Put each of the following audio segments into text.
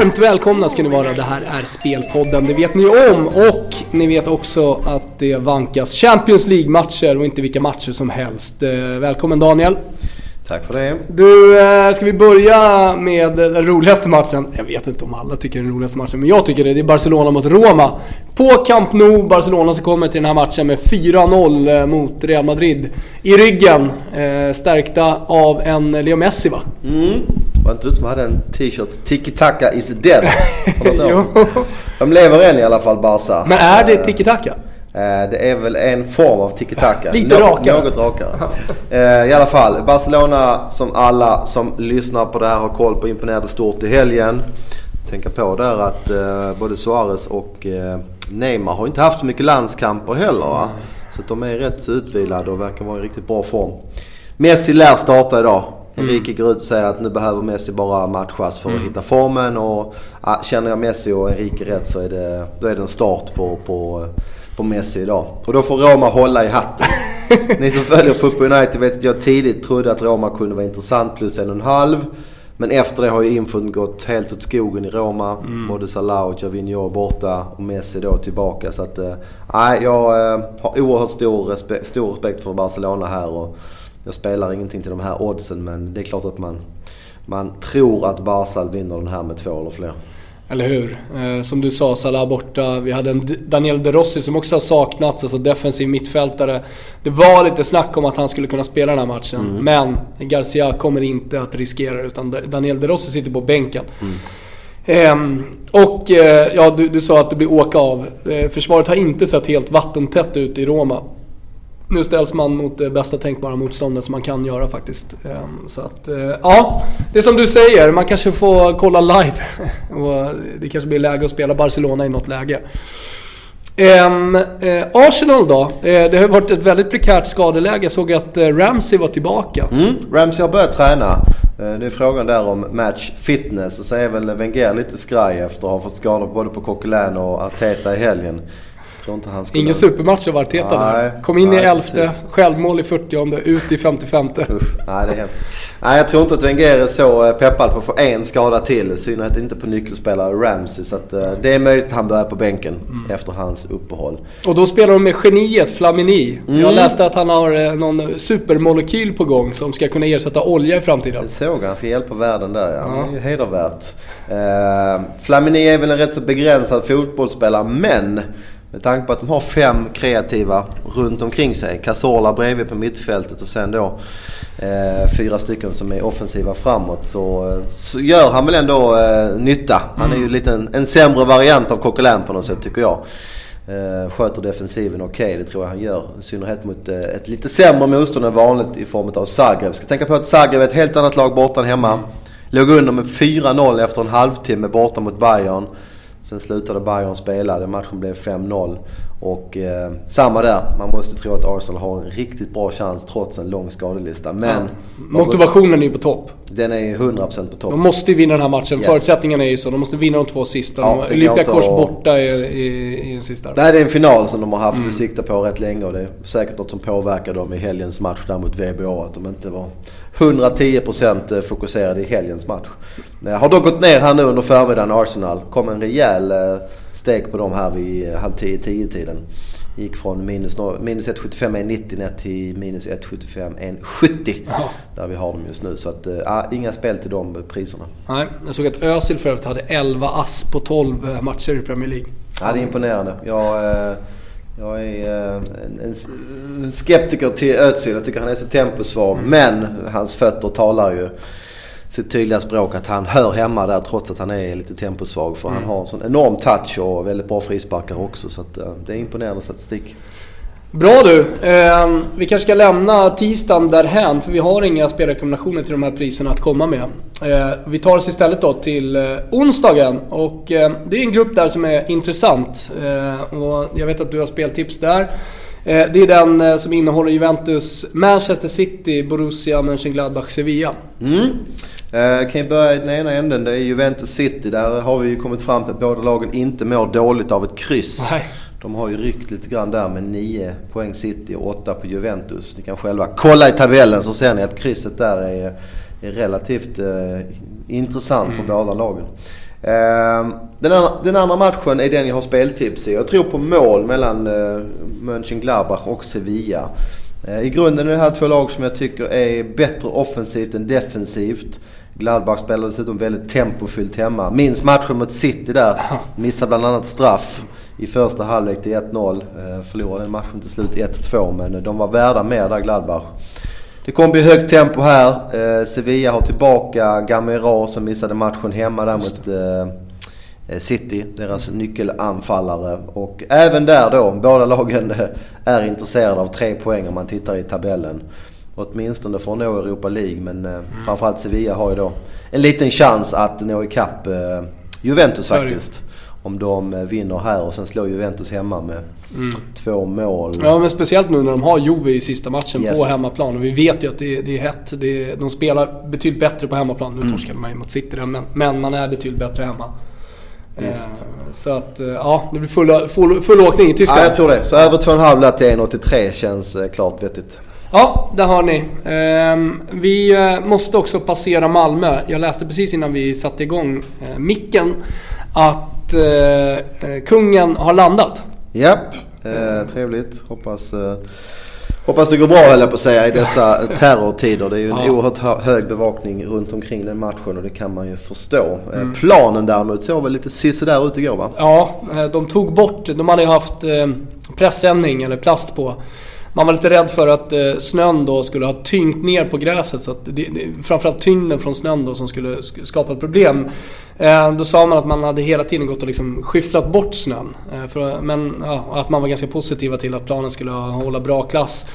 Varmt välkomna ska ni vara. Det här är Spelpodden. Det vet ni om och ni vet också att det vankas Champions League-matcher och inte vilka matcher som helst. Eh, välkommen Daniel. Tack för det. Du, eh, ska vi börja med den roligaste matchen? Jag vet inte om alla tycker den roligaste matchen, men jag tycker det. Det är Barcelona mot Roma. På Camp Nou, Barcelona som kommer till den här matchen med 4-0 eh, mot Real Madrid i ryggen. Stärkta av en Leo Messi va? Mm. Var inte du som hade en t-shirt Tiki-Taka is dead? De lever än i alla fall Barca. Men är det Tiki-Taka? Eh, det är väl en form av tiki-taka. Lite Nå rakare. Något rakare. Eh, I alla fall, Barcelona som alla som lyssnar på det här har koll på imponerade stort i helgen. Tänka på där att eh, både Suarez och Neymar har inte haft så mycket landskamper heller. Va? Så de är rätt så utvilade och verkar vara i riktigt bra form. Messi lär starta idag. Enrique går ut och säger att nu behöver Messi bara matchas för att mm. hitta formen. Och ja, Känner jag Messi och Enrique rätt så är det, då är det en start på, på, på Messi idag. Och då får Roma hålla i hatten. Ni som följer Football United vet att jag tidigt trodde att Roma kunde vara intressant plus en och en halv. Men efter det har ju infon gått helt åt skogen i Roma. Mm. Både Salah och Javinho borta och Messi då tillbaka. Så att, nej, äh, jag äh, har oerhört stor, respe stor respekt för Barcelona här. Och, jag spelar ingenting till de här oddsen men det är klart att man, man tror att Barca vinner den här med två eller fler. Eller hur? Eh, som du sa, Salah borta. Vi hade en Daniel De Rossi som också har saknats, alltså defensiv mittfältare. Det var lite snack om att han skulle kunna spela den här matchen. Mm. Men Garcia kommer inte att riskera utan Daniel De Rossi sitter på bänken. Mm. Ehm, och eh, ja, du, du, sa att det blir åka av. Eh, försvaret har inte sett helt vattentätt ut i Roma. Nu ställs man mot det bästa tänkbara motståndet som man kan göra faktiskt. Ehm, så att, eh, ja. Det är som du säger, man kanske får kolla live. Och eh, det kanske blir läge att spela Barcelona i något läge. Ehm, eh, Arsenal då? Det har varit ett väldigt prekärt skadeläge. Jag såg att Ramsey var tillbaka. Mm, Ramsey har börjat träna. Det är frågan där om match fitness. Och så är väl Wenger lite skraj efter att ha fått skador både på Coquelin och Arteta i helgen. Skulle... Ingen supermatch av Arteta nej. Kom in nej, i elfte, självmål i 40 ut i 55 Usch, nej, det är hemskt. Nej, jag tror inte att Wenger är så eh, peppad på att få en skada till. I synnerhet inte på nyckelspelare Ramsey. Så att, uh, det är möjligt att han börjar på bänken mm. efter hans uppehåll. Och då spelar de med geniet Flamini. Mm. Jag läste att han har uh, någon supermolekyl på gång som ska kunna ersätta olja i framtiden. Det såg han. ska hjälpa världen där ja. ja. Det är ju hedervärt. Uh, Flamini är väl en rätt så begränsad fotbollsspelare men med tanke på att de har fem kreativa runt omkring sig. Cazorla bredvid på mittfältet och sen då eh, fyra stycken som är offensiva framåt. Så, så gör han väl ändå eh, nytta. Han är ju lite en, en sämre variant av Coquelin på något sätt tycker jag. Eh, sköter defensiven okej, okay, det tror jag han gör. I synnerhet mot eh, ett lite sämre motstånd än vanligt i form av Zagreb. Ska tänka på att Zagreb är ett helt annat lag borta än hemma. Låg under med 4-0 efter en halvtimme borta mot Bayern. Sen slutade Bayern spela, den matchen blev 5-0. Och eh, samma där, man måste tro att Arsenal har en riktigt bra chans trots en lång skadelista. Men... Ja. Motivationen är ju på topp. Den är 100% på topp. De måste ju vinna den här matchen. Yes. Förutsättningarna är ju så. De måste vinna de två sista. Ja, Olympiakos och... borta i, i, i sista. Nej, det är en final som de har haft mm. att sikta på rätt länge. Och det är säkert något som påverkar dem i helgens match där mot VBA. Att de inte var 110% fokuserade i helgens match. Har dock gått ner här nu under förmiddagen, Arsenal. Kom en rejäl eh, steg på dem här vid halv tio, tio tiden. Gick från minus, minus 1,75 1,90 ner till minus 1,75 1,70. Där vi har dem just nu. Så att, äh, inga spel till de priserna. Nej, jag såg att Özil för övrigt hade 11 ass på 12 eh, matcher i Premier League. Ja, det är imponerande. Jag, äh, jag är en, en skeptiker till Özil. Jag tycker han är så temposvag. Mm. Men hans fötter talar ju sitt tydliga språk att han hör hemma där trots att han är lite temposvag. För mm. han har en sån enorm touch och väldigt bra frisparkar också. Så att, uh, det är imponerande statistik. Bra du! Eh, vi kanske ska lämna tisdagen därhän för vi har inga spelrekommendationer till de här priserna att komma med. Eh, vi tar oss istället då till eh, onsdagen och eh, det är en grupp där som är intressant. Eh, och jag vet att du har speltips där. Eh, det är den som innehåller Juventus, Manchester City, Borussia Mönchengladbach, Sevilla. Mm. Jag eh, kan ju börja i den ena änden. Det är Juventus City. Där har vi ju kommit fram till att båda lagen inte mår dåligt av ett kryss. Nej. De har ju ryckt lite grann där med 9 poäng City och 8 på Juventus. Ni kan själva kolla i tabellen så ser ni att krysset där är, är relativt eh, intressant mm. för båda lagen. Ehm, den andra, den andra matchen är den jag har speltips i. Jag tror på mål mellan uh, Mönchengladbach och Sevilla. Uh, I grunden är det här två lag som jag tycker är bättre offensivt än defensivt. Gladbach spelar dessutom väldigt tempofyllt hemma. Minns matchen mot City där. Missade bland annat straff i första halvlek till 1-0. Uh, förlorade den matchen till slut 1-2 men de var värda mer där Gladbach. Det kommer bli högt tempo här. Eh, Sevilla har tillbaka Gamera som missade matchen hemma där mot eh, City, deras nyckelanfallare. Och även där då, båda lagen är intresserade av tre poäng om man tittar i tabellen. Åtminstone för att nå Europa League men eh, mm. framförallt Sevilla har ju då en liten chans att nå ikapp eh, Juventus faktiskt. Om de eh, vinner här och sen slår Juventus hemma med mm. två mål. Ja, men speciellt nu när de har Juve i sista matchen yes. på hemmaplan. Och vi vet ju att det, det är hett. Det, de spelar betydligt bättre på hemmaplan. Nu mm. torskade man ju mot City men, men man är betydligt bättre hemma. Eh, så att, ja, det blir full, full, full åkning i Tyskland. Ja, jag tror det. Så över 2,5 till 1,83 känns klart vettigt. Ja, där har ni. Ehm, vi eh, måste också passera Malmö. Jag läste precis innan vi satte igång eh, micken att eh, kungen har landat. Japp, eh, trevligt. Hoppas, hoppas det går bra höll jag på att säga i dessa terrortider. Det är ju en ja. oerhört hög bevakning runt omkring den matchen och det kan man ju förstå. Mm. Planen däremot såg väl lite sisådär ut igår va? Ja, de tog bort, de hade ju haft pressändning eller plast på man var lite rädd för att eh, snön då skulle ha tyngt ner på gräset. Så att det, det, framförallt tyngden från snön då som skulle skapa ett problem. Eh, då sa man att man hade hela tiden gått och liksom skyfflat bort snön. Eh, för, men ja, att man var ganska positiva till att planen skulle hålla bra klass.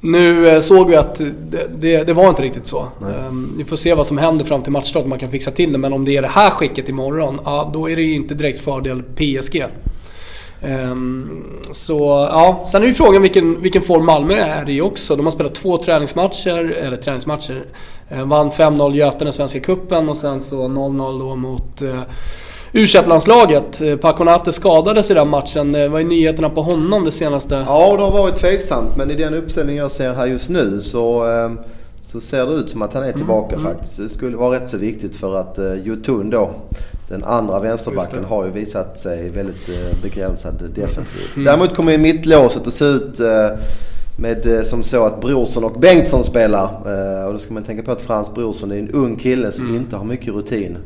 Nu eh, såg vi att det, det, det, var inte riktigt så. Um, vi får se vad som händer fram till matchstart om man kan fixa till det. Men om det är det här skicket imorgon, ja, då är det ju inte direkt fördel PSG. Um, så ja, sen är ju frågan vilken, vilken form Malmö är i också. De har spelat två träningsmatcher, eller träningsmatcher. Uh, vann 5-0 Götene Svenska Kuppen och sen så 0-0 då mot uh, u landslaget uh, Paconate skadades i den matchen. Uh, vad är nyheterna på honom det senaste? Ja, det har varit tveksamt. Men i den uppställning jag ser här just nu så, uh, så ser det ut som att han är tillbaka mm, faktiskt. Det skulle vara rätt så viktigt för att Jotun då den andra vänsterbacken har ju visat sig väldigt eh, begränsad defensivt. Mm. Däremot kommer ju mittlåset att se ut eh, med som så att Brorsson och Bengtsson spelar. Och då ska man tänka på att Frans Brorsson är en ung kille som mm. inte har mycket rutin.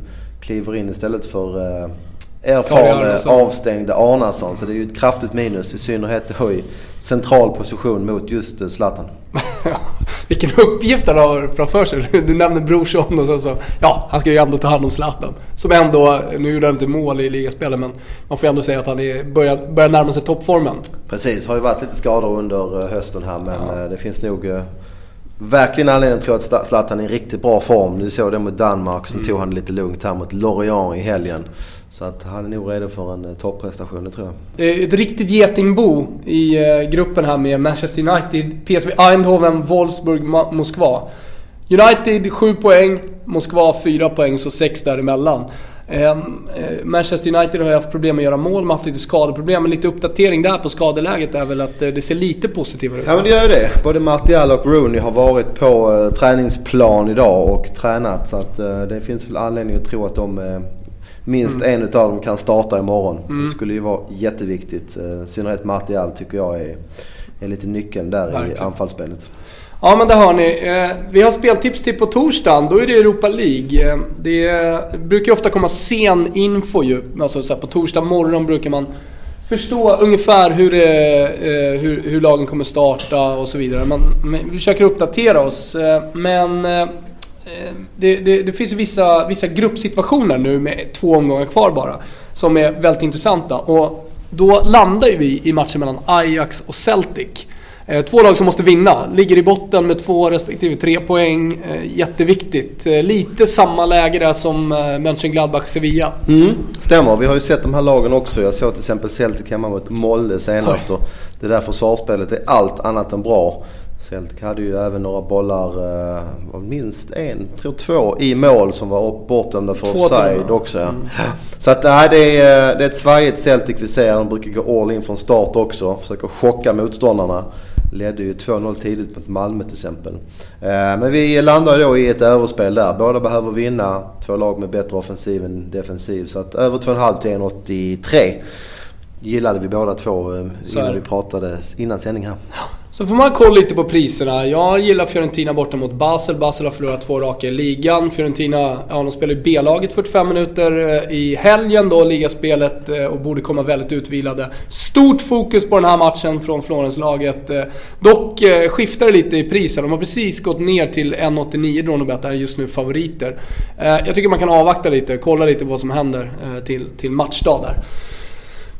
Kliver in istället för erfarne avstängde Arnason. Så det är ju ett kraftigt minus i synnerhet då i central position mot just Zlatan. Vilken uppgift han har framför sig. Du nämner Brorsson och sen så... Ja, han ska ju ändå ta hand om Zlatan. Som ändå... Nu gjorde han inte mål i ligaspelet men man får ändå säga att han är, börjar, börjar närma sig toppformen. Precis, har ju varit lite skador under eh, hösten här men ja. Eh, det finns nog eh, verkligen anledning att tro att Zlatan är i riktigt bra form. Du såg det mot Danmark, så mm. tog han det lite lugnt här mot Lorient i helgen. Så att han är nog redo för en eh, topprestation, det tror jag. Ett riktigt getingbo i eh, gruppen här med Manchester United, PSV Eindhoven, Wolfsburg, Moskva. United 7 poäng, Moskva 4 poäng, så 6 däremellan. Ehm, eh, Manchester United har ju haft problem med att göra mål, man har haft lite skadeproblem. Men lite uppdatering där på skadeläget är väl att eh, det ser lite positivare ut? Ja men det gör ju det. Både Martial och Rooney har varit på eh, träningsplan idag och tränat. Så att eh, det finns väl anledning att tro att de minst mm. en utav dem kan starta imorgon. Mm. Det skulle ju vara jätteviktigt. Eh, I synnerhet Martial tycker jag är, är lite nyckeln där Verkligen. i anfallsspelet. Ja men det har ni. Eh, vi har speltips till på torsdagen. Då är det Europa League. Eh, det brukar ofta komma sen info ju. Alltså så på torsdag morgon brukar man förstå ungefär hur, det, hur, hur lagen kommer starta och så vidare. Man, vi försöker uppdatera oss. Men det, det, det, finns vissa, vissa gruppsituationer nu med två omgångar kvar bara. Som är väldigt intressanta. Och då landar ju vi i matchen mellan Ajax och Celtic. Eh, två lag som måste vinna. Ligger i botten med två respektive tre poäng. Eh, jätteviktigt. Lite samma läge där som Mönchengladbach-Sevilla. Mm, stämmer. Vi har ju sett de här lagen också. Jag såg till exempel Celtic hemma mot Molde senast. Och det där försvarsspelet är allt annat än bra. Celtic hade ju även några bollar, eh, minst en, tror två, i mål som var bortdömda för offside också. Mm. Så att nej, det är, det är ett svajigt Celtic vi ser. De brukar gå all in från start också. Försöker chocka motståndarna. Ledde ju 2-0 tidigt mot Malmö till exempel. Men vi landar då i ett överspel där. Båda behöver vinna. Två lag med bättre offensiv än defensiv. Så att över 2,5 till 1,83 gillade vi båda två innan vi pratade innan sändning här. Så får man kolla lite på priserna. Jag gillar Fiorentina borta mot Basel. Basel har förlorat två raka i ligan. Fiorentina, ja de spelar i B-laget 45 minuter eh, i helgen då, ligaspelet, eh, och borde komma väldigt utvilade. Stort fokus på den här matchen från Florenslaget. Eh, dock skiftar det lite i priserna. De har precis gått ner till 1,89 Dronobet, är just nu favoriter. Jag tycker man kan avvakta lite, kolla lite vad som händer till, till matchdag där.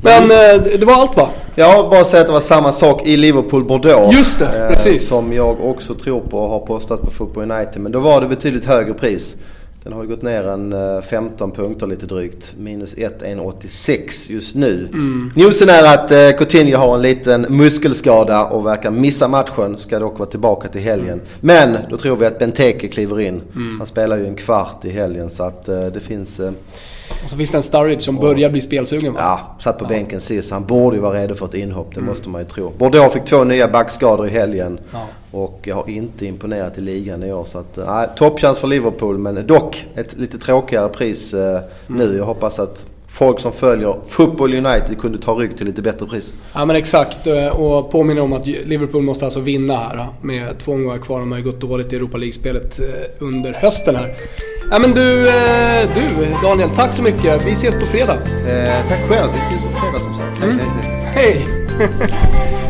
Men mm. det var allt va? Ja, bara säga att det var samma sak i Liverpool-Bordeaux. Just det, eh, precis. Som jag också tror på och har postat på Football United. Men då var det betydligt högre pris. Den har ju gått ner en 15 punkter lite drygt. Minus 1, 1,86 just nu. Mm. Newsen är att eh, Coutinho har en liten muskelskada och verkar missa matchen. Ska dock vara tillbaka till helgen. Mm. Men då tror vi att Benteke kliver in. Mm. Han spelar ju en kvart i helgen så att eh, det finns... Eh, och så finns det en Sturridge som och, börjar bli spelsugen va? Ja, satt på ja. bänken sist. Han borde ju vara redo för ett inhopp, det mm. måste man ju tro. Bordeaux fick två nya backskador i helgen. Ja. Och har inte imponerat i ligan i år. Så att, äh, toppchans för Liverpool men dock ett lite tråkigare pris äh, mm. nu. Jag hoppas att folk som följer Football United kunde ta rygg till lite bättre pris. Ja men exakt och påminner om att Liverpool måste alltså vinna här. Med två omgångar kvar. De har ju gått dåligt i Europa League-spelet under hösten här. Ja men du, du Daniel, tack så mycket. Vi ses på fredag. Eh, tack själv. Vi ses på fredag som sagt. Mm. Hej, hej. hej.